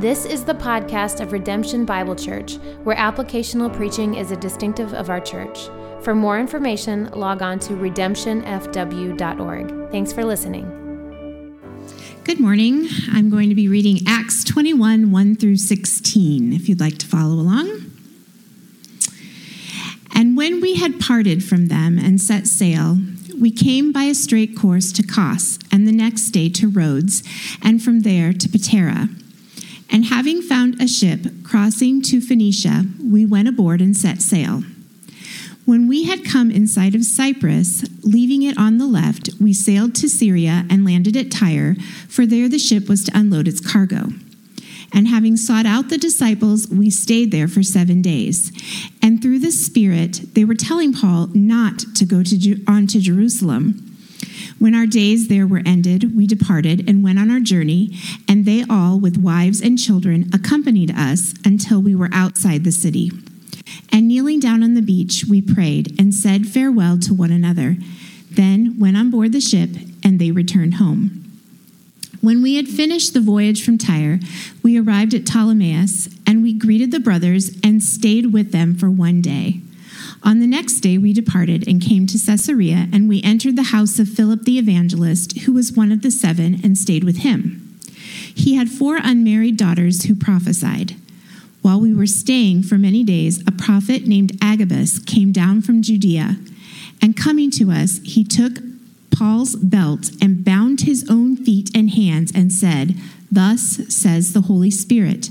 This is the podcast of Redemption Bible Church, where applicational preaching is a distinctive of our church. For more information, log on to redemptionfw.org. Thanks for listening. Good morning. I'm going to be reading Acts 21 1 through 16, if you'd like to follow along. And when we had parted from them and set sail, we came by a straight course to Kos, and the next day to Rhodes, and from there to Patara. And having found a ship crossing to Phoenicia, we went aboard and set sail. When we had come in sight of Cyprus, leaving it on the left, we sailed to Syria and landed at Tyre, for there the ship was to unload its cargo. And having sought out the disciples, we stayed there for seven days. And through the Spirit, they were telling Paul not to go to, on to Jerusalem when our days there were ended, we departed and went on our journey, and they all, with wives and children, accompanied us until we were outside the city. And kneeling down on the beach, we prayed and said farewell to one another, then went on board the ship, and they returned home. When we had finished the voyage from Tyre, we arrived at Ptolemais, and we greeted the brothers and stayed with them for one day. On the next day, we departed and came to Caesarea, and we entered the house of Philip the evangelist, who was one of the seven, and stayed with him. He had four unmarried daughters who prophesied. While we were staying for many days, a prophet named Agabus came down from Judea, and coming to us, he took Paul's belt and bound his own feet and hands and said, Thus says the Holy Spirit.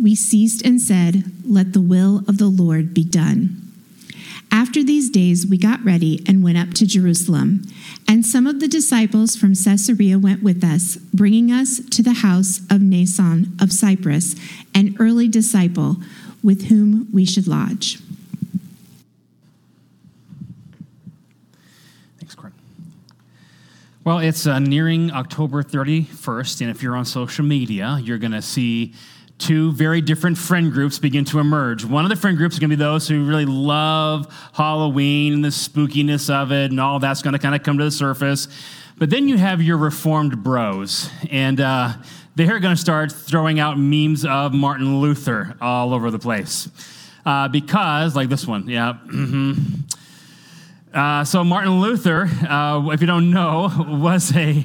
we ceased and said, Let the will of the Lord be done. After these days, we got ready and went up to Jerusalem. And some of the disciples from Caesarea went with us, bringing us to the house of Mnason of Cyprus, an early disciple with whom we should lodge. Thanks, Corinne. Well, it's uh, nearing October 31st, and if you're on social media, you're going to see two very different friend groups begin to emerge. One of the friend groups is going to be those who really love Halloween and the spookiness of it, and all that's going to kind of come to the surface. But then you have your reformed bros, and uh, they're going to start throwing out memes of Martin Luther all over the place. Uh, because, like this one, yeah. Mm-hmm. Uh, so, Martin Luther, uh, if you don't know, was a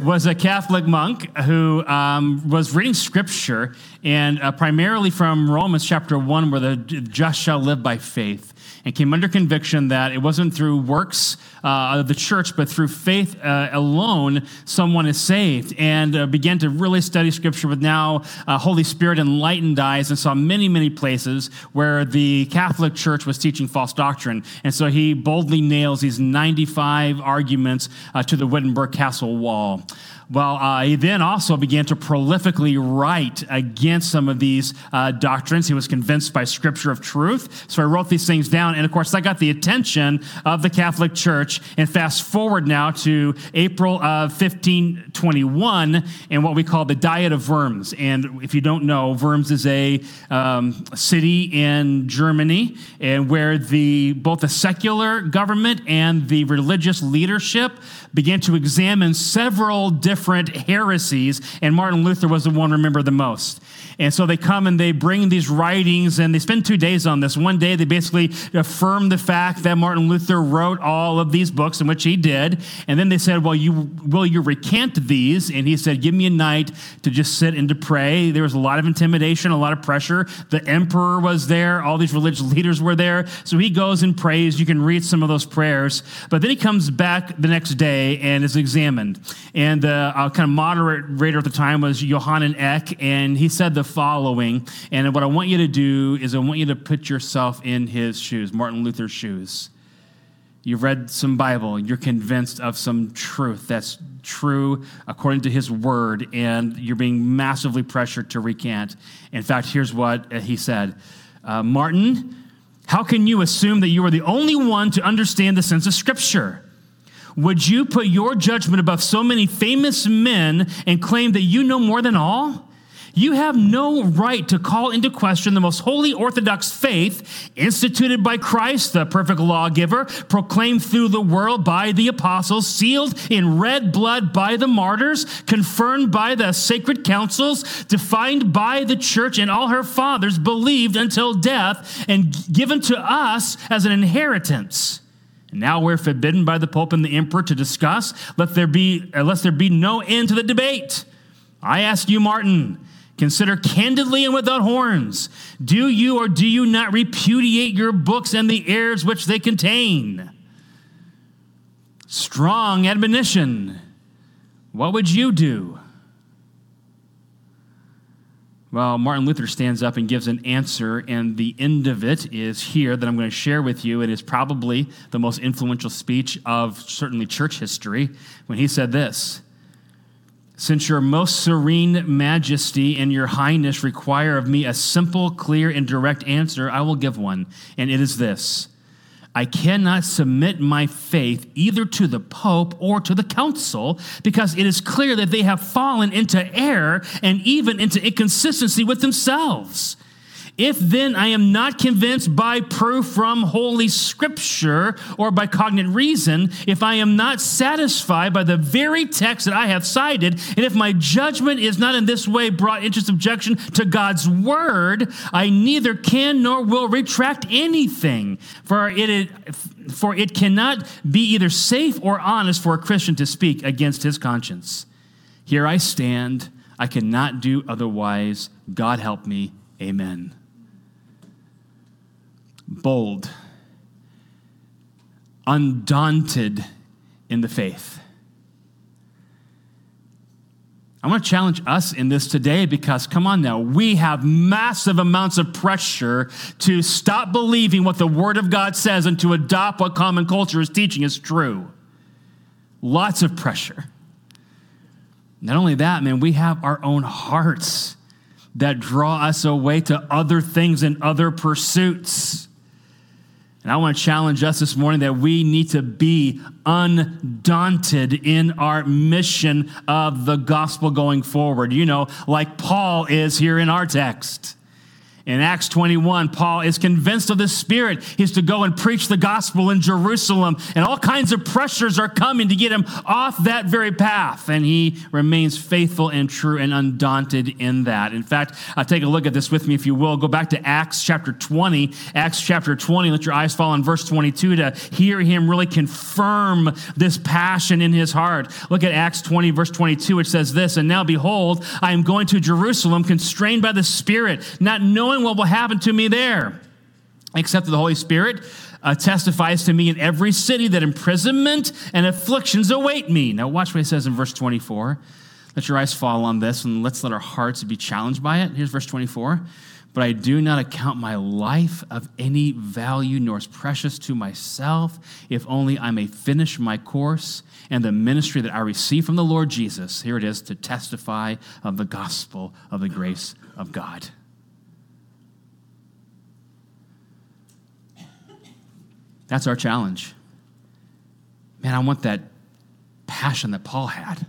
was a Catholic monk who um, was reading scripture and uh, primarily from Romans chapter 1, where the just shall live by faith, and came under conviction that it wasn't through works uh, of the church, but through faith uh, alone, someone is saved, and uh, began to really study scripture with now uh, Holy Spirit enlightened eyes, and saw many, many places where the Catholic Church was teaching false doctrine. And so he boldly nails these 95 arguments uh, to the Wittenberg Castle wall. Well, uh, he then also began to prolifically write against some of these uh, doctrines. He was convinced by scripture of truth. So he wrote these things down. And of course, that got the attention of the Catholic Church. And fast forward now to April of 1521 and what we call the Diet of Worms. And if you don't know, Worms is a um, city in Germany and where the both the secular government and the religious leadership began to examine several different heresies, and Martin Luther was the one remembered the most. And so they come and they bring these writings and they spend two days on this. One day they basically affirm the fact that Martin Luther wrote all of these books, in which he did. And then they said, Well, you will you recant these? And he said, Give me a night to just sit and to pray. There was a lot of intimidation, a lot of pressure. The emperor was there, all these religious leaders were there. So he goes and prays. You can read some of those prayers. But then he comes back the next day and is examined. And the uh, kind of moderator at the time was Johann Eck, and he said the following. And what I want you to do is I want you to put yourself in his shoes, Martin Luther's shoes. You've read some Bible, you're convinced of some truth that's true according to his word, and you're being massively pressured to recant. In fact, here's what he said uh, Martin, how can you assume that you are the only one to understand the sense of Scripture? Would you put your judgment above so many famous men and claim that you know more than all? You have no right to call into question the most holy Orthodox faith instituted by Christ, the perfect lawgiver, proclaimed through the world by the apostles, sealed in red blood by the martyrs, confirmed by the sacred councils, defined by the church and all her fathers, believed until death, and given to us as an inheritance. Now we're forbidden by the Pope and the Emperor to discuss, let there be, uh, unless there be no end to the debate. I ask you, Martin, Consider candidly and without horns. Do you or do you not repudiate your books and the errors which they contain? Strong admonition. What would you do? Well, Martin Luther stands up and gives an answer, and the end of it is here that I'm going to share with you. It is probably the most influential speech of certainly church history when he said this since your most serene majesty and your highness require of me a simple, clear, and direct answer, I will give one. And it is this I cannot submit my faith either to the Pope or to the Council because it is clear that they have fallen into error and even into inconsistency with themselves. If then I am not convinced by proof from Holy Scripture or by cognate reason, if I am not satisfied by the very text that I have cited, and if my judgment is not in this way brought into subjection to God's word, I neither can nor will retract anything. For it, for it cannot be either safe or honest for a Christian to speak against his conscience. Here I stand. I cannot do otherwise. God help me. Amen bold, undaunted in the faith. I want to challenge us in this today because, come on now, we have massive amounts of pressure to stop believing what the Word of God says and to adopt what common culture is teaching is true. Lots of pressure. Not only that, man, we have our own hearts that draw us away to other things and other pursuits. And I want to challenge us this morning that we need to be undaunted in our mission of the gospel going forward. You know, like Paul is here in our text. In Acts 21, Paul is convinced of the Spirit. He's to go and preach the gospel in Jerusalem, and all kinds of pressures are coming to get him off that very path. And he remains faithful and true and undaunted in that. In fact, uh, take a look at this with me, if you will. Go back to Acts chapter 20. Acts chapter 20, let your eyes fall on verse 22 to hear him really confirm this passion in his heart. Look at Acts 20, verse 22, which says this And now behold, I am going to Jerusalem, constrained by the Spirit, not knowing knowing what will happen to me there, except that the Holy Spirit uh, testifies to me in every city that imprisonment and afflictions await me. Now, watch what he says in verse 24. Let your eyes fall on this and let's let our hearts be challenged by it. Here's verse 24. But I do not account my life of any value, nor as precious to myself, if only I may finish my course and the ministry that I receive from the Lord Jesus. Here it is to testify of the gospel of the grace of God. That's our challenge. Man, I want that passion that Paul had.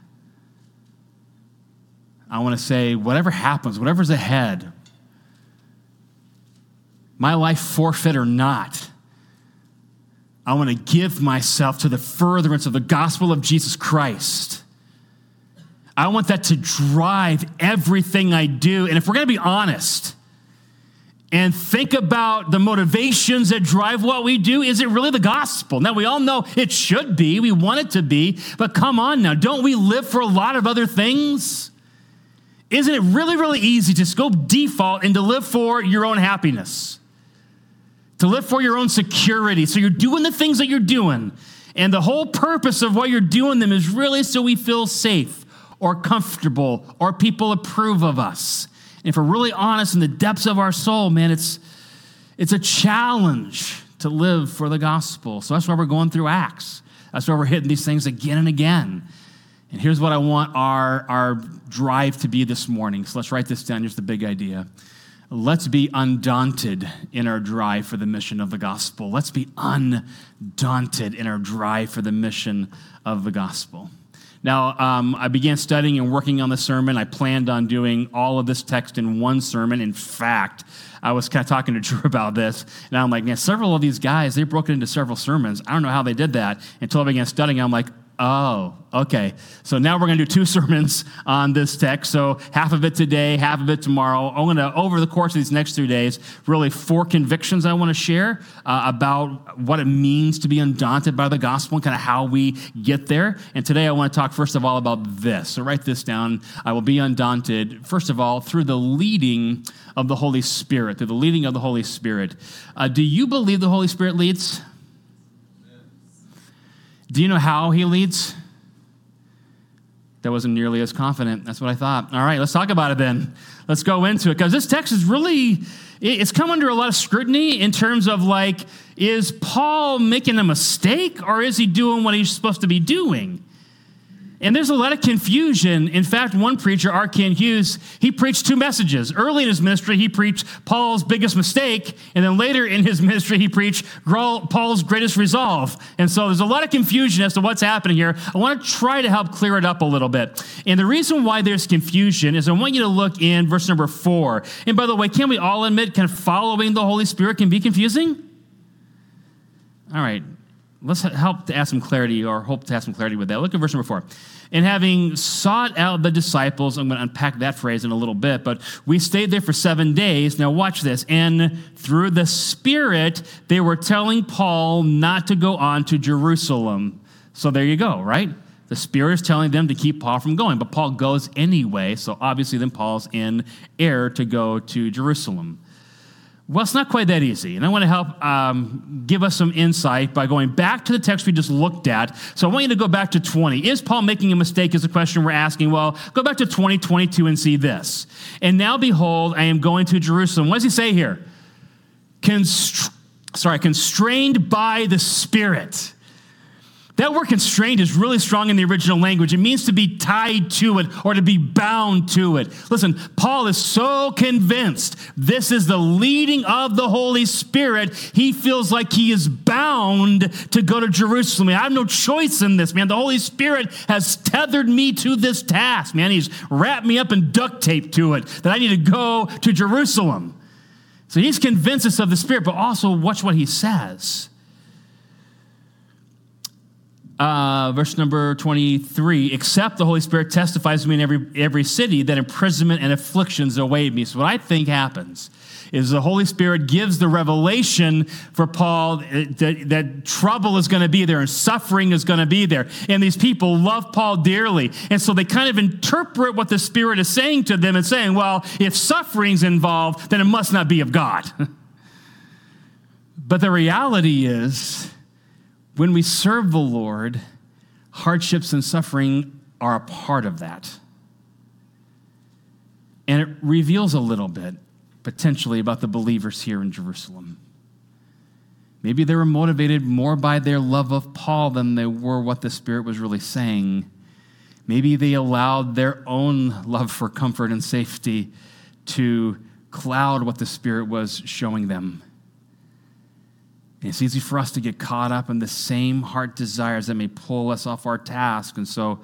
I want to say, whatever happens, whatever's ahead, my life forfeit or not, I want to give myself to the furtherance of the gospel of Jesus Christ. I want that to drive everything I do. And if we're going to be honest, and think about the motivations that drive what we do. Is it really the gospel? Now, we all know it should be. We want it to be. But come on now, don't we live for a lot of other things? Isn't it really, really easy to go default and to live for your own happiness? To live for your own security. So you're doing the things that you're doing. And the whole purpose of why you're doing them is really so we feel safe or comfortable or people approve of us. And if we're really honest in the depths of our soul, man, it's, it's a challenge to live for the gospel. So that's why we're going through Acts. That's why we're hitting these things again and again. And here's what I want our, our drive to be this morning. So let's write this down. Here's the big idea. Let's be undaunted in our drive for the mission of the gospel. Let's be undaunted in our drive for the mission of the gospel. Now, um, I began studying and working on the sermon. I planned on doing all of this text in one sermon. In fact, I was kind of talking to Drew about this, and I'm like, man, several of these guys, they broke it into several sermons. I don't know how they did that until I began studying. I'm like, Oh, okay. So now we're going to do two sermons on this text. So half of it today, half of it tomorrow. I'm going to, over the course of these next three days, really four convictions I want to share uh, about what it means to be undaunted by the gospel and kind of how we get there. And today I want to talk first of all about this. So write this down. I will be undaunted, first of all, through the leading of the Holy Spirit, through the leading of the Holy Spirit. Uh, do you believe the Holy Spirit leads? Do you know how he leads? That wasn't nearly as confident. That's what I thought. All right, let's talk about it then. Let's go into it because this text is really, it's come under a lot of scrutiny in terms of like, is Paul making a mistake or is he doing what he's supposed to be doing? And there's a lot of confusion. In fact, one preacher, R. Kent Hughes, he preached two messages. Early in his ministry, he preached Paul's biggest mistake, and then later in his ministry, he preached Paul's greatest resolve. And so there's a lot of confusion as to what's happening here. I want to try to help clear it up a little bit. And the reason why there's confusion is I want you to look in verse number four. And by the way, can we all admit kind of following the Holy Spirit can be confusing? All right, let's help to add some clarity or hope to have some clarity with that. Look at verse number four. And having sought out the disciples, I'm going to unpack that phrase in a little bit, but we stayed there for seven days. Now, watch this. And through the Spirit, they were telling Paul not to go on to Jerusalem. So there you go, right? The Spirit is telling them to keep Paul from going, but Paul goes anyway. So obviously, then Paul's in error to go to Jerusalem. Well, it's not quite that easy. And I want to help um, give us some insight by going back to the text we just looked at. So I want you to go back to 20. Is Paul making a mistake? Is the question we're asking. Well, go back to 2022 and see this. And now behold, I am going to Jerusalem. What does he say here? Constr- sorry, constrained by the Spirit. That word constrained is really strong in the original language. It means to be tied to it or to be bound to it. Listen, Paul is so convinced this is the leading of the Holy Spirit, he feels like he is bound to go to Jerusalem. I have no choice in this, man. The Holy Spirit has tethered me to this task, man. He's wrapped me up in duct tape to it that I need to go to Jerusalem. So he's convinced us of the Spirit, but also watch what he says. Uh, verse number 23 except the holy spirit testifies to me in every, every city that imprisonment and afflictions await me. So what i think happens is the holy spirit gives the revelation for paul that, that trouble is going to be there and suffering is going to be there. And these people love paul dearly. And so they kind of interpret what the spirit is saying to them and saying well if suffering's involved then it must not be of god. But the reality is when we serve the Lord, hardships and suffering are a part of that. And it reveals a little bit, potentially, about the believers here in Jerusalem. Maybe they were motivated more by their love of Paul than they were what the Spirit was really saying. Maybe they allowed their own love for comfort and safety to cloud what the Spirit was showing them. It's easy for us to get caught up in the same heart desires that may pull us off our task. And so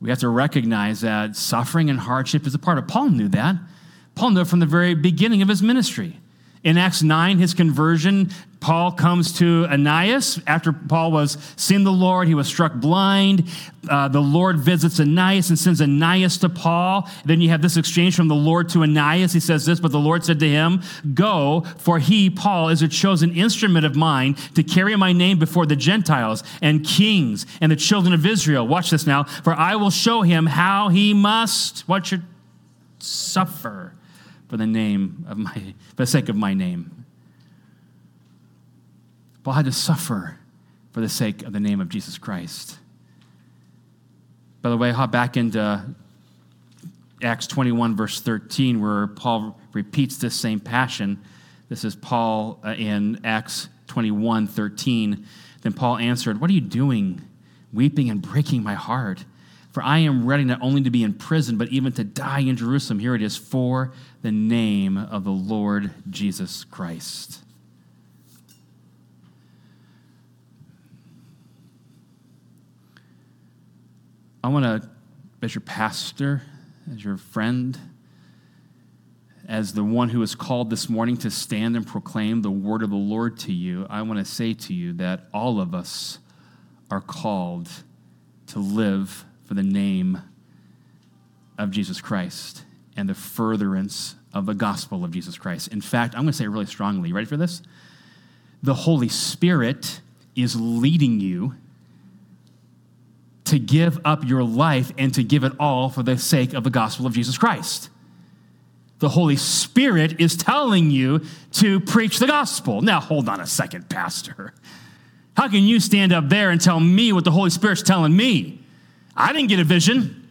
we have to recognize that suffering and hardship is a part of Paul knew that. Paul knew it from the very beginning of his ministry. In Acts 9, his conversion, Paul comes to Ananias. After Paul was seen the Lord, he was struck blind. Uh, the Lord visits Ananias and sends Ananias to Paul. Then you have this exchange from the Lord to Ananias. He says this, but the Lord said to him, Go, for he, Paul, is a chosen instrument of mine to carry my name before the Gentiles and kings and the children of Israel. Watch this now. For I will show him how he must, what should suffer for the name of my, for the sake of my name. Paul had to suffer for the sake of the name of Jesus Christ. By the way, hop back into Acts 21, verse 13, where Paul repeats this same passion. This is Paul uh, in Acts 21 13. Then Paul answered, What are you doing, weeping and breaking my heart? For I am ready not only to be in prison, but even to die in Jerusalem. Here it is for the name of the Lord Jesus Christ. I want to, as your pastor, as your friend, as the one who is called this morning to stand and proclaim the word of the Lord to you, I want to say to you that all of us are called to live for the name of Jesus Christ and the furtherance of the gospel of Jesus Christ. In fact, I'm going to say it really strongly. You ready for this? The Holy Spirit is leading you to give up your life and to give it all for the sake of the gospel of Jesus Christ. The Holy Spirit is telling you to preach the gospel. Now, hold on a second, Pastor. How can you stand up there and tell me what the Holy Spirit's telling me? I didn't get a vision.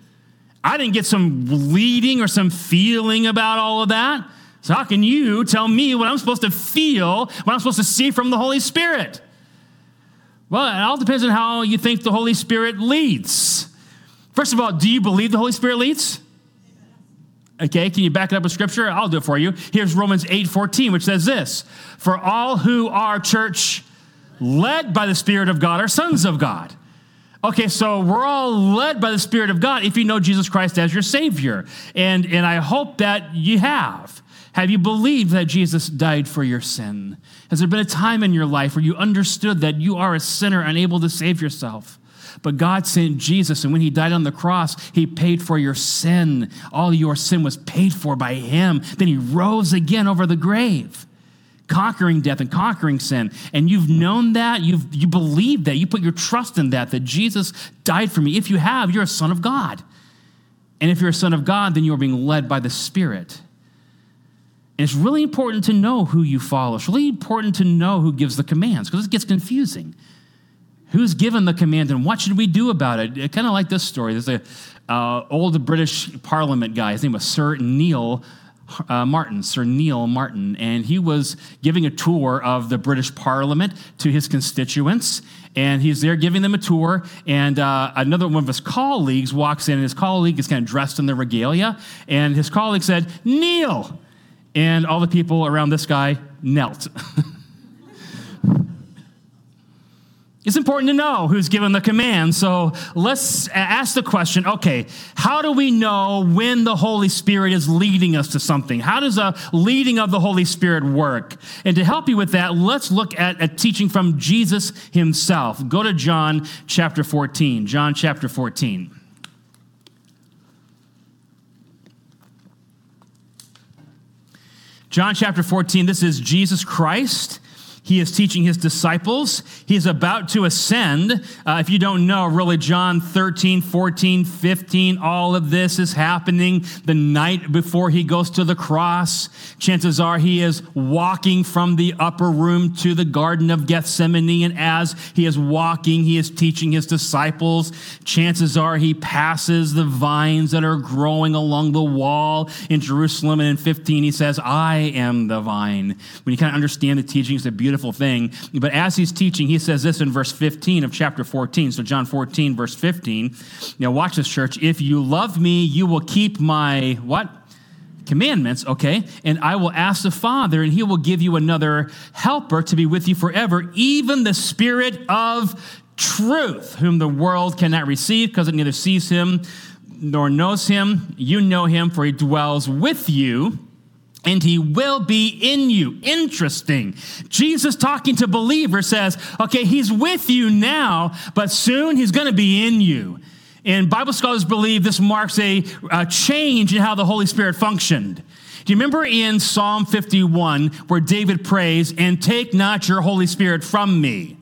I didn't get some leading or some feeling about all of that. So, how can you tell me what I'm supposed to feel, what I'm supposed to see from the Holy Spirit? Well, it all depends on how you think the Holy Spirit leads. First of all, do you believe the Holy Spirit leads? Okay, can you back it up with scripture? I'll do it for you. Here's Romans 8 14, which says this For all who are church led by the Spirit of God are sons of God. Okay, so we're all led by the Spirit of God if you know Jesus Christ as your Savior. And, and I hope that you have. Have you believed that Jesus died for your sin? Has there been a time in your life where you understood that you are a sinner unable to save yourself? But God sent Jesus, and when He died on the cross, He paid for your sin. All your sin was paid for by Him. Then He rose again over the grave conquering death and conquering sin. And you've known that, you've, you believe that, you put your trust in that, that Jesus died for me. If you have, you're a son of God. And if you're a son of God, then you're being led by the Spirit. And it's really important to know who you follow. It's really important to know who gives the commands because it gets confusing. Who's given the command and what should we do about it? Kind of like this story. There's a uh, old British Parliament guy. His name was Sir Neil uh, Martin, Sir Neil Martin, and he was giving a tour of the British Parliament to his constituents. And he's there giving them a tour, and uh, another one of his colleagues walks in, and his colleague is kind of dressed in the regalia. And his colleague said, Neil! And all the people around this guy knelt. It's important to know who's given the command. So let's ask the question okay, how do we know when the Holy Spirit is leading us to something? How does a leading of the Holy Spirit work? And to help you with that, let's look at a teaching from Jesus himself. Go to John chapter 14. John chapter 14. John chapter 14, this is Jesus Christ he is teaching his disciples. He's about to ascend. Uh, if you don't know, really, John 13, 14, 15, all of this is happening the night before he goes to the cross. Chances are he is walking from the upper room to the Garden of Gethsemane. And as he is walking, he is teaching his disciples. Chances are he passes the vines that are growing along the wall in Jerusalem. And in 15, he says, I am the vine. When you kind of understand the teachings, it's a beautiful thing. But as he's teaching, he says this in verse 15 of chapter 14. So, John 14, verse 15. Now, watch this, church. If you love me, you will keep my what? commandments, okay? And I will ask the Father, and he will give you another helper to be with you forever, even the Spirit of truth, whom the world cannot receive because it neither sees him nor knows him. You know him, for he dwells with you and he will be in you. Interesting. Jesus talking to believers says, okay, he's with you now, but soon he's going to be in you. And Bible scholars believe this marks a, a, change in how the Holy Spirit functioned. Do you remember in Psalm 51 where David prays, and take not your Holy Spirit from me?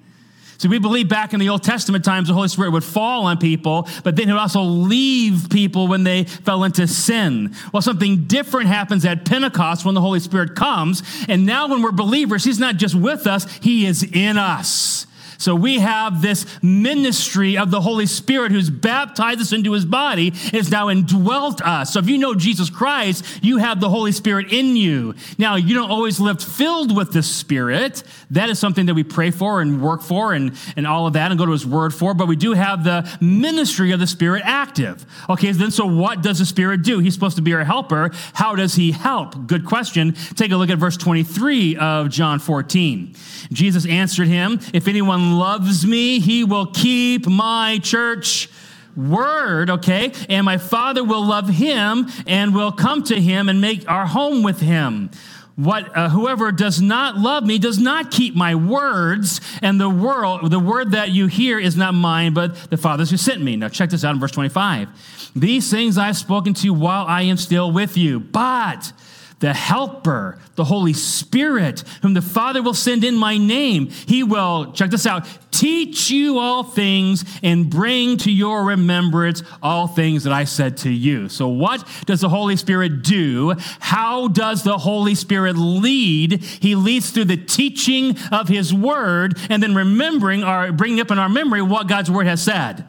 So we believe back in the Old Testament times the Holy Spirit would fall on people, but then he would also leave people when they fell into sin. Well, something different happens at Pentecost when the Holy Spirit comes. And now when we're believers, he's not just with us, he is in us. So we have this ministry of the Holy Spirit who's baptized us into his body, is now indwelt us. So if you know Jesus Christ, you have the Holy Spirit in you. Now, you don't always live filled with the Spirit. That is something that we pray for and work for and, and all of that and go to his word for, but we do have the ministry of the Spirit active. Okay, then so what does the Spirit do? He's supposed to be our helper. How does he help? Good question. Take a look at verse 23 of John 14. Jesus answered him, If anyone loves me, he will keep my church word, okay? And my Father will love him and will come to him and make our home with him. What uh, whoever does not love me does not keep my words, and the world, the word that you hear is not mine, but the Father's who sent me. Now check this out in verse 25. These things I've spoken to you while I am still with you, but the Helper, the Holy Spirit, whom the Father will send in my name. He will, check this out, teach you all things and bring to your remembrance all things that I said to you. So, what does the Holy Spirit do? How does the Holy Spirit lead? He leads through the teaching of His Word and then remembering or bringing up in our memory what God's Word has said.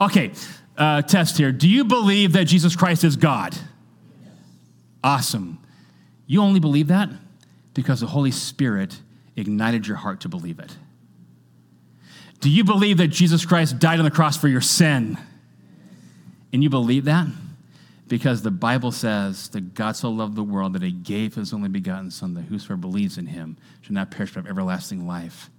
Okay, uh, test here. Do you believe that Jesus Christ is God? Awesome. You only believe that because the Holy Spirit ignited your heart to believe it. Do you believe that Jesus Christ died on the cross for your sin? And you believe that? Because the Bible says that God so loved the world that he gave his only begotten Son, that whosoever believes in him should not perish but have everlasting life.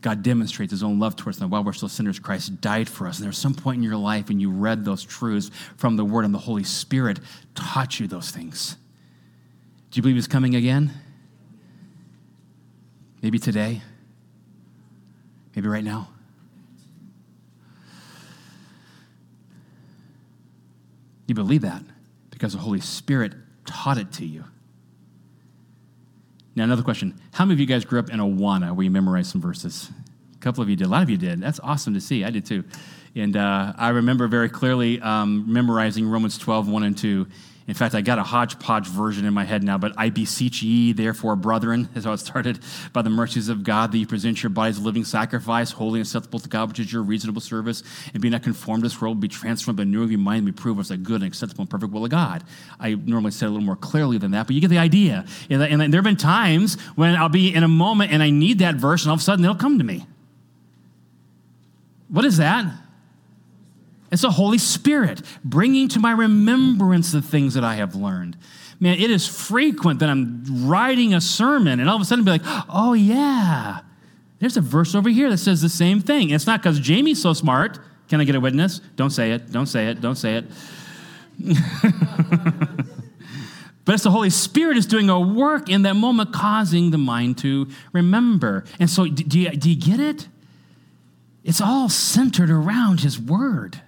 God demonstrates his own love towards us. while we're still sinners, Christ died for us. And there's some point in your life when you read those truths from the Word and the Holy Spirit taught you those things. Do you believe he's coming again? Maybe today? Maybe right now? You believe that because the Holy Spirit taught it to you. Now, another question. How many of you guys grew up in Awana where you memorized some verses? A couple of you did. A lot of you did. That's awesome to see. I did too. And uh, I remember very clearly um, memorizing Romans 12, 1 and 2. In fact, I got a hodgepodge version in my head now, but I beseech ye, therefore, brethren, how it started, by the mercies of God, that you present your bodies a living sacrifice, holy and acceptable to God, which is your reasonable service, and be not conformed to this world, be transformed by of your mind, and be proved as a good and acceptable and perfect will of God. I normally say a little more clearly than that, but you get the idea. And, there have been times when I'll be in a moment and I need that verse, and all of a sudden they'll come to me. What is that? It's the Holy Spirit bringing to my remembrance the things that I have learned. Man, it is frequent that I'm writing a sermon and all of a sudden be like, oh, yeah, there's a verse over here that says the same thing. And it's not because Jamie's so smart. Can I get a witness? Don't say it. Don't say it. Don't say it. but it's the Holy Spirit is doing a work in that moment, causing the mind to remember. And so, do you, do you get it? It's all centered around His Word.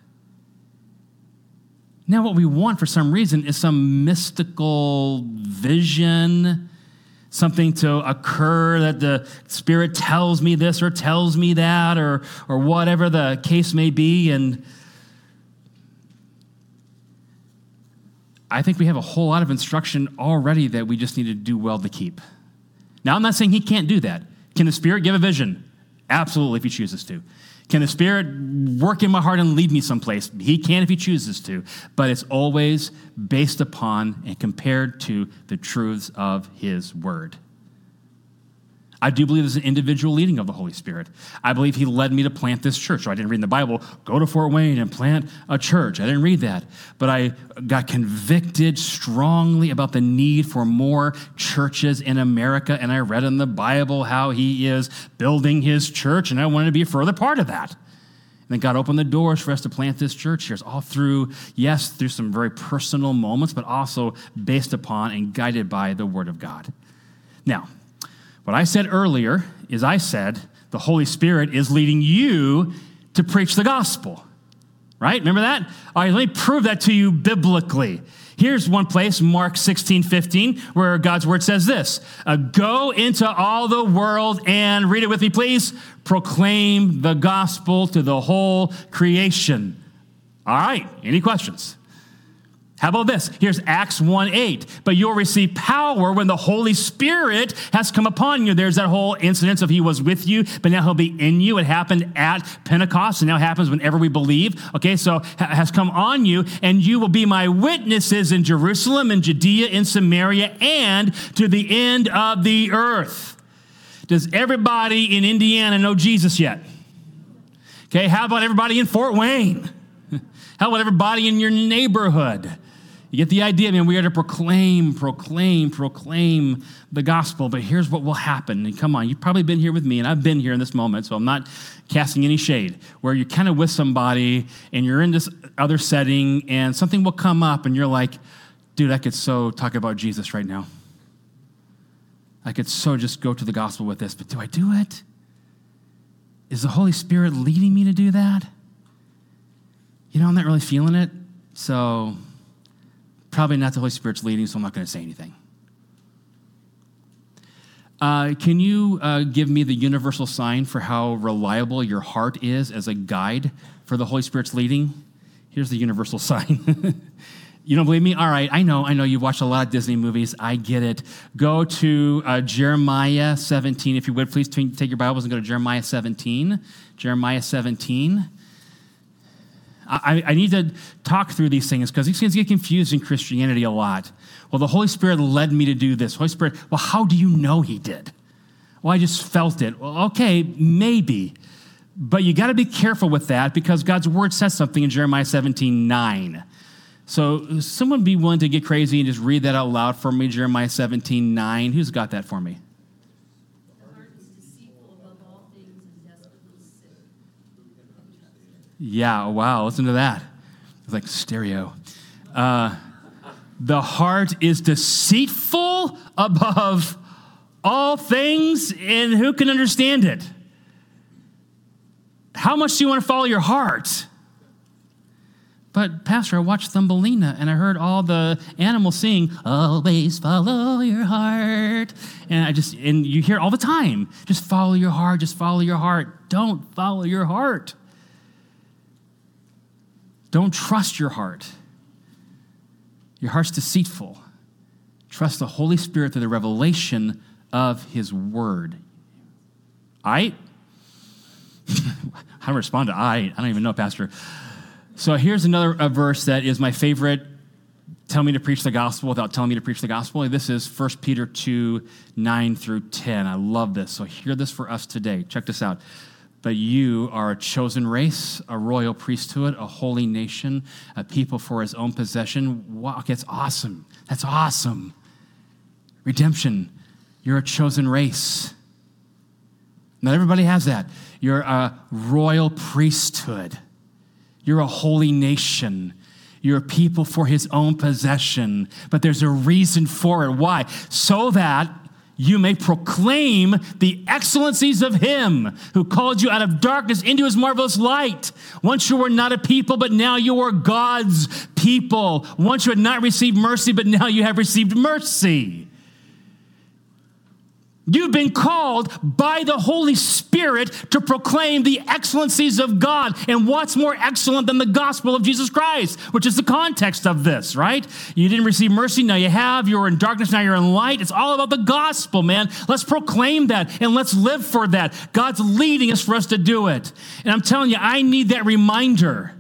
Now, what we want for some reason is some mystical vision, something to occur that the Spirit tells me this or tells me that, or, or whatever the case may be. And I think we have a whole lot of instruction already that we just need to do well to keep. Now, I'm not saying He can't do that. Can the Spirit give a vision? Absolutely, if He chooses to. Can the Spirit work in my heart and lead me someplace? He can if He chooses to, but it's always based upon and compared to the truths of His Word. I do believe there's an individual leading of the Holy Spirit. I believe He led me to plant this church. So I didn't read in the Bible, go to Fort Wayne and plant a church. I didn't read that. But I got convicted strongly about the need for more churches in America. And I read in the Bible how He is building His church, and I wanted to be a further part of that. And then God opened the doors for us to plant this church here. It's all through, yes, through some very personal moments, but also based upon and guided by the Word of God. Now, what I said earlier is I said the Holy Spirit is leading you to preach the gospel. Right? Remember that? All right, let me prove that to you biblically. Here's one place, Mark 16, 15, where God's word says this uh, Go into all the world and read it with me, please. Proclaim the gospel to the whole creation. All right, any questions? How about this? Here's Acts 1 8. But you'll receive power when the Holy Spirit has come upon you. There's that whole incident of he was with you, but now he'll be in you. It happened at Pentecost, and now happens whenever we believe. Okay, so has come on you, and you will be my witnesses in Jerusalem, in Judea, in Samaria, and to the end of the earth. Does everybody in Indiana know Jesus yet? Okay, how about everybody in Fort Wayne? How about everybody in your neighborhood? You get the idea, man. We are to proclaim, proclaim, proclaim the gospel. But here's what will happen. And come on, you've probably been here with me, and I've been here in this moment, so I'm not casting any shade. Where you're kind of with somebody and you're in this other setting, and something will come up, and you're like, dude, I could so talk about Jesus right now. I could so just go to the gospel with this, but do I do it? Is the Holy Spirit leading me to do that? You know, I'm not really feeling it, so Probably not the Holy Spirit's leading, so I'm not going to say anything. Uh, can you uh, give me the universal sign for how reliable your heart is as a guide for the Holy Spirit's leading? Here's the universal sign. you don't believe me? All right, I know, I know. You've watched a lot of Disney movies. I get it. Go to uh, Jeremiah 17. If you would, please take your Bibles and go to Jeremiah 17. Jeremiah 17. I, I need to talk through these things because these things get confused in Christianity a lot. Well, the Holy Spirit led me to do this. Holy Spirit, well, how do you know He did? Well, I just felt it. Well, okay, maybe. But you got to be careful with that because God's word says something in Jeremiah 17 9. So, someone be willing to get crazy and just read that out loud for me, Jeremiah 17 9. Who's got that for me? Yeah, wow, listen to that. It's like stereo. Uh, the heart is deceitful above all things, and who can understand it? How much do you want to follow your heart? But, Pastor, I watched Thumbelina and I heard all the animals sing, Always follow your heart. And I just, and you hear all the time, just follow your heart, just follow your heart. Don't follow your heart. Don't trust your heart. Your heart's deceitful. Trust the Holy Spirit through the revelation of His Word. I? How to respond to I? I don't even know, Pastor. So here's another verse that is my favorite. Tell me to preach the gospel without telling me to preach the gospel. This is 1 Peter 2 9 through 10. I love this. So hear this for us today. Check this out. But you are a chosen race, a royal priesthood, a holy nation, a people for his own possession. Wow, that's awesome. That's awesome. Redemption, you're a chosen race. Not everybody has that. You're a royal priesthood, you're a holy nation. You're a people for his own possession. But there's a reason for it. Why? So that you may proclaim the excellencies of him who called you out of darkness into his marvelous light. Once you were not a people, but now you are God's people. Once you had not received mercy, but now you have received mercy. You've been called by the Holy Spirit to proclaim the excellencies of God. And what's more excellent than the gospel of Jesus Christ, which is the context of this, right? You didn't receive mercy, now you have. You were in darkness, now you're in light. It's all about the gospel, man. Let's proclaim that and let's live for that. God's leading us for us to do it. And I'm telling you, I need that reminder.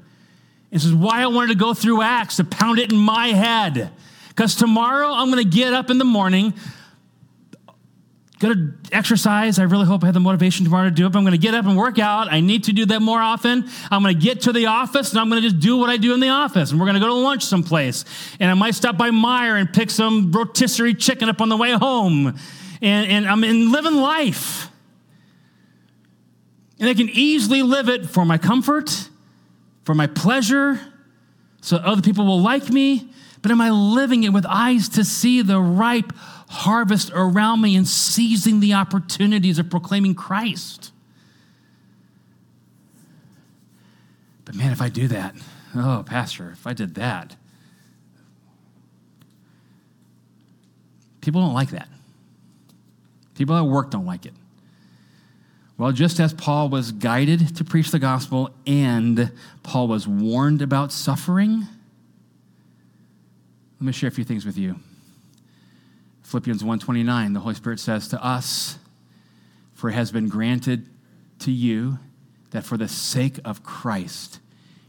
This is why I wanted to go through Acts to pound it in my head. Because tomorrow I'm going to get up in the morning to exercise. I really hope I have the motivation tomorrow to do it, but I'm going to get up and work out. I need to do that more often. I'm going to get to the office and I'm going to just do what I do in the office. And we're going to go to lunch someplace. And I might stop by Meijer and pick some rotisserie chicken up on the way home. And, and I'm in living life. And I can easily live it for my comfort, for my pleasure, so other people will like me. But am I living it with eyes to see the ripe harvest around me and seizing the opportunities of proclaiming Christ. But man, if I do that, oh, Pastor, if I did that, people don't like that. People at work don't like it. Well, just as Paul was guided to preach the gospel and Paul was warned about suffering, Let me share a few things with you. Philippians 1:29, the Holy Spirit says to us, "For it has been granted to you that for the sake of Christ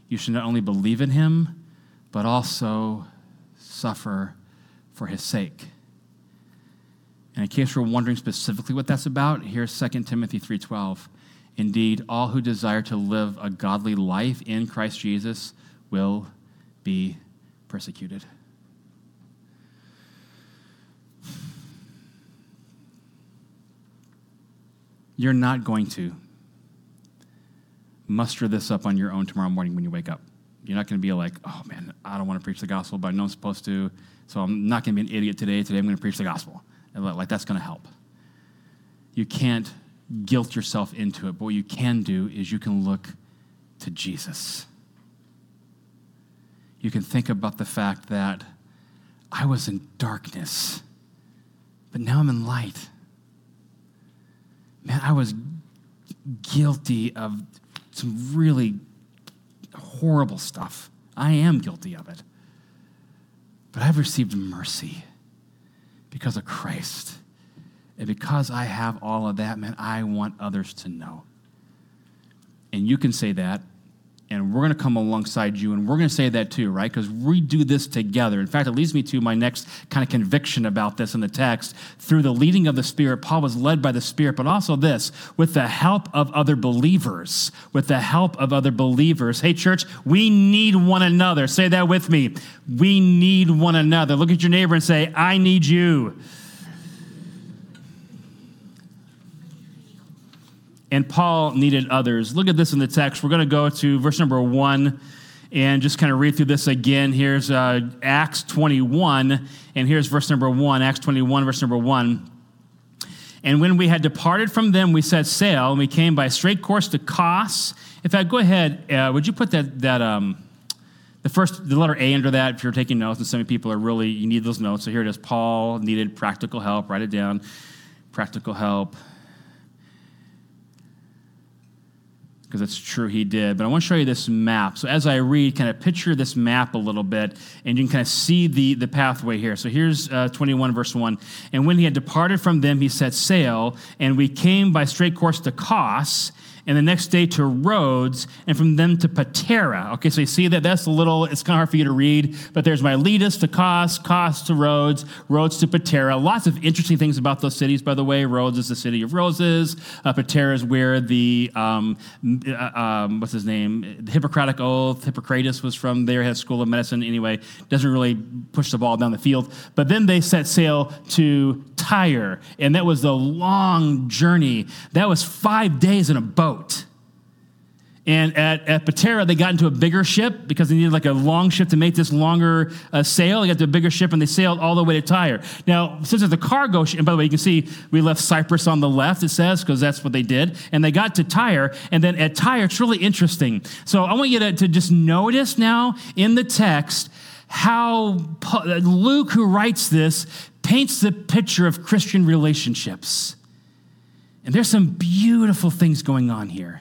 you should not only believe in him, but also suffer for his sake." And in case you're wondering specifically what that's about, here's 2 Timothy 3:12. Indeed, all who desire to live a godly life in Christ Jesus will be persecuted. You're not going to muster this up on your own tomorrow morning when you wake up. You're not going to be like, oh man, I don't want to preach the gospel, but I know I'm supposed to, so I'm not going to be an idiot today. Today I'm going to preach the gospel. And like that's going to help. You can't guilt yourself into it, but what you can do is you can look to Jesus. You can think about the fact that I was in darkness, but now I'm in light. Man, I was guilty of some really horrible stuff. I am guilty of it. But I've received mercy because of Christ. And because I have all of that, man, I want others to know. And you can say that, and we're going to come alongside you, and we're going to say that too, right? Because we do this together. In fact, it leads me to my next kind of conviction about this in the text. Through the leading of the Spirit, Paul was led by the Spirit, but also this with the help of other believers. With the help of other believers. Hey, church, we need one another. Say that with me. We need one another. Look at your neighbor and say, I need you. And Paul needed others. Look at this in the text. We're going to go to verse number one and just kind of read through this again. Here's uh, Acts 21, and here's verse number one, Acts 21, verse number one. And when we had departed from them, we set sail, and we came by straight course to Kos. In fact, go ahead. Uh, would you put that that um, the first the letter A under that if you're taking notes? And so many people are really you need those notes. So here it is. Paul needed practical help. Write it down. Practical help. Because it's true he did. But I want to show you this map. So as I read, kind of picture this map a little bit, and you can kind of see the, the pathway here. So here's uh, 21, verse 1. And when he had departed from them, he set sail, and we came by straight course to Kos and the next day to Rhodes, and from them to Patara. Okay, so you see that that's a little, it's kind of hard for you to read, but there's Miletus to Kos, Kos to Rhodes, Rhodes to Patara. Lots of interesting things about those cities, by the way. Rhodes is the city of roses. Uh, Patara is where the, um, uh, um, what's his name? The Hippocratic Oath, Hippocrates was from there, has School of Medicine. Anyway, doesn't really push the ball down the field. But then they set sail to Tyre, and that was a long journey. That was five days in a boat. And at, at Patara, they got into a bigger ship because they needed like a long ship to make this longer uh, sail. They got to a bigger ship and they sailed all the way to Tyre. Now, since it's a cargo ship, and by the way, you can see we left Cyprus on the left, it says, because that's what they did. And they got to Tyre. And then at Tyre, it's really interesting. So I want you to, to just notice now in the text how Luke, who writes this, paints the picture of Christian relationships. And there's some beautiful things going on here.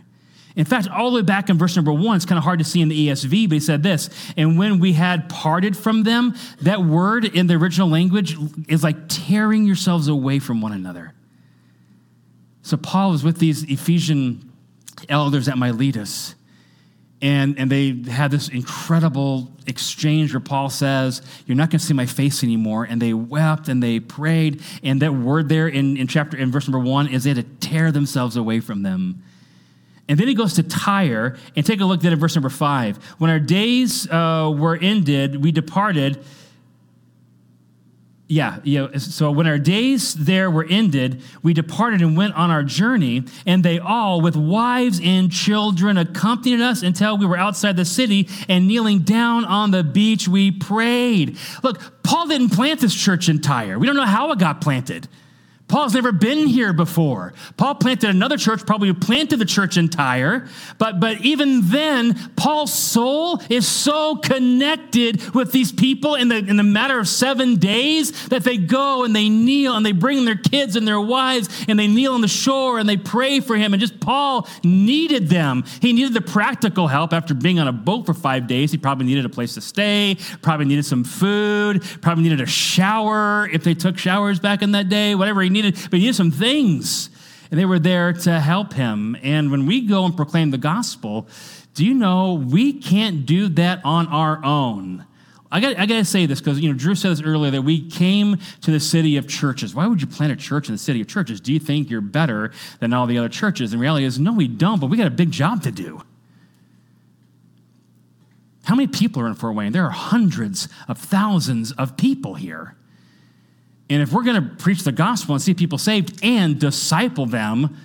In fact, all the way back in verse number one, it's kind of hard to see in the ESV, but he said this, and when we had parted from them, that word in the original language is like tearing yourselves away from one another. So Paul was with these Ephesian elders at Miletus, and, and they had this incredible exchange where Paul says, You're not going to see my face anymore. And they wept and they prayed. And that word there in, in chapter in verse number one is they had to tear themselves away from them. And then he goes to Tyre and take a look at verse number five. When our days uh, were ended, we departed yeah, yeah. So when our days there were ended, we departed and went on our journey, and they all, with wives and children, accompanied us until we were outside the city, and kneeling down on the beach, we prayed. Look, Paul didn't plant this church in Tyre. We don't know how it got planted. Paul's never been here before. Paul planted another church, probably planted the church in Tyre, but, but even then, Paul's soul is so connected with these people in the, in the matter of seven days that they go and they kneel and they bring their kids and their wives and they kneel on the shore and they pray for him. And just Paul needed them. He needed the practical help after being on a boat for five days. He probably needed a place to stay, probably needed some food, probably needed a shower if they took showers back in that day, whatever he needed, but he needed some things. And they were there to help him. And when we go and proclaim the gospel, do you know we can't do that on our own? I got, I got to say this because you know Drew said this earlier that we came to the city of churches. Why would you plant a church in the city of churches? Do you think you're better than all the other churches? And reality is, no, we don't. But we got a big job to do. How many people are in Fort Wayne? There are hundreds of thousands of people here. And if we're going to preach the gospel and see people saved and disciple them,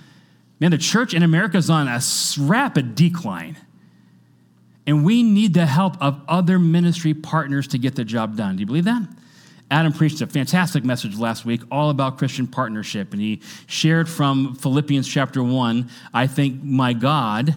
man, the church in America is on a rapid decline. And we need the help of other ministry partners to get the job done. Do you believe that? Adam preached a fantastic message last week all about Christian partnership. And he shared from Philippians chapter 1 I thank my God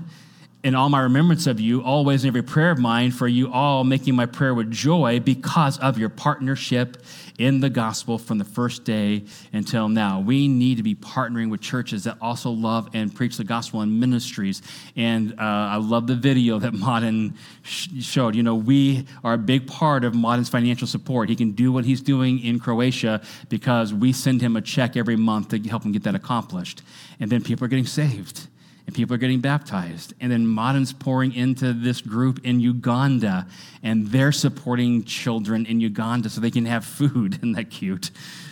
in all my remembrance of you, always in every prayer of mine, for you all making my prayer with joy because of your partnership in the gospel from the first day until now. We need to be partnering with churches that also love and preach the gospel and ministries. And uh, I love the video that Modern sh- showed. You know, we are a big part of Modern's financial support. He can do what he's doing in Croatia because we send him a check every month to help him get that accomplished. And then people are getting saved and people are getting baptized. And then Modern's pouring into this group in Uganda, and they're supporting children in Uganda so they can have food. Isn't that cute?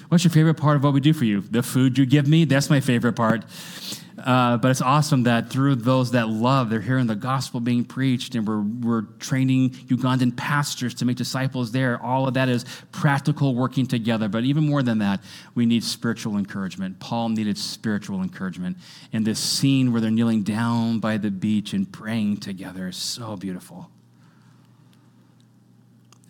What's your favorite part of what we do for you? The food you give me? That's my favorite part. Uh, but it's awesome that through those that love, they're hearing the gospel being preached, and we're, we're training Ugandan pastors to make disciples there. All of that is practical working together. But even more than that, we need spiritual encouragement. Paul needed spiritual encouragement. And this scene where they're kneeling down by the beach and praying together is so beautiful.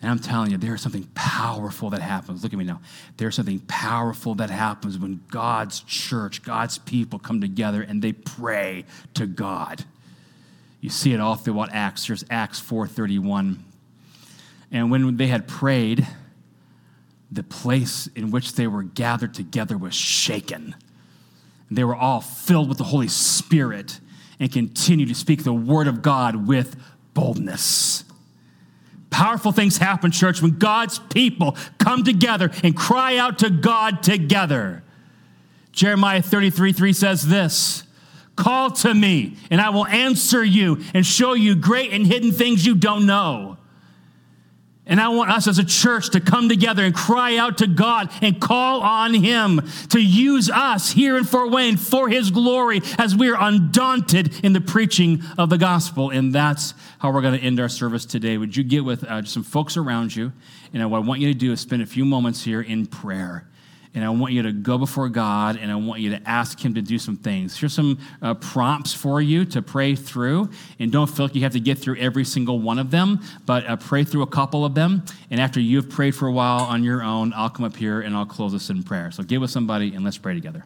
And I'm telling you, there's something powerful that happens. Look at me now. There's something powerful that happens when God's church, God's people come together and they pray to God. You see it all throughout Acts. There's Acts 4:31. And when they had prayed, the place in which they were gathered together was shaken. And they were all filled with the Holy Spirit and continued to speak the word of God with boldness. Powerful things happen, church, when God's people come together and cry out to God together. Jeremiah 33 3 says this Call to me, and I will answer you and show you great and hidden things you don't know. And I want us as a church to come together and cry out to God and call on Him to use us here in Fort Wayne for His glory as we are undaunted in the preaching of the gospel. And that's how we're going to end our service today. Would you get with uh, some folks around you? And what I want you to do is spend a few moments here in prayer and I want you to go before God and I want you to ask Him to do some things. Here's some uh, prompts for you to pray through. And don't feel like you have to get through every single one of them, but uh, pray through a couple of them. And after you've prayed for a while on your own, I'll come up here and I'll close us in prayer. So get with somebody and let's pray together.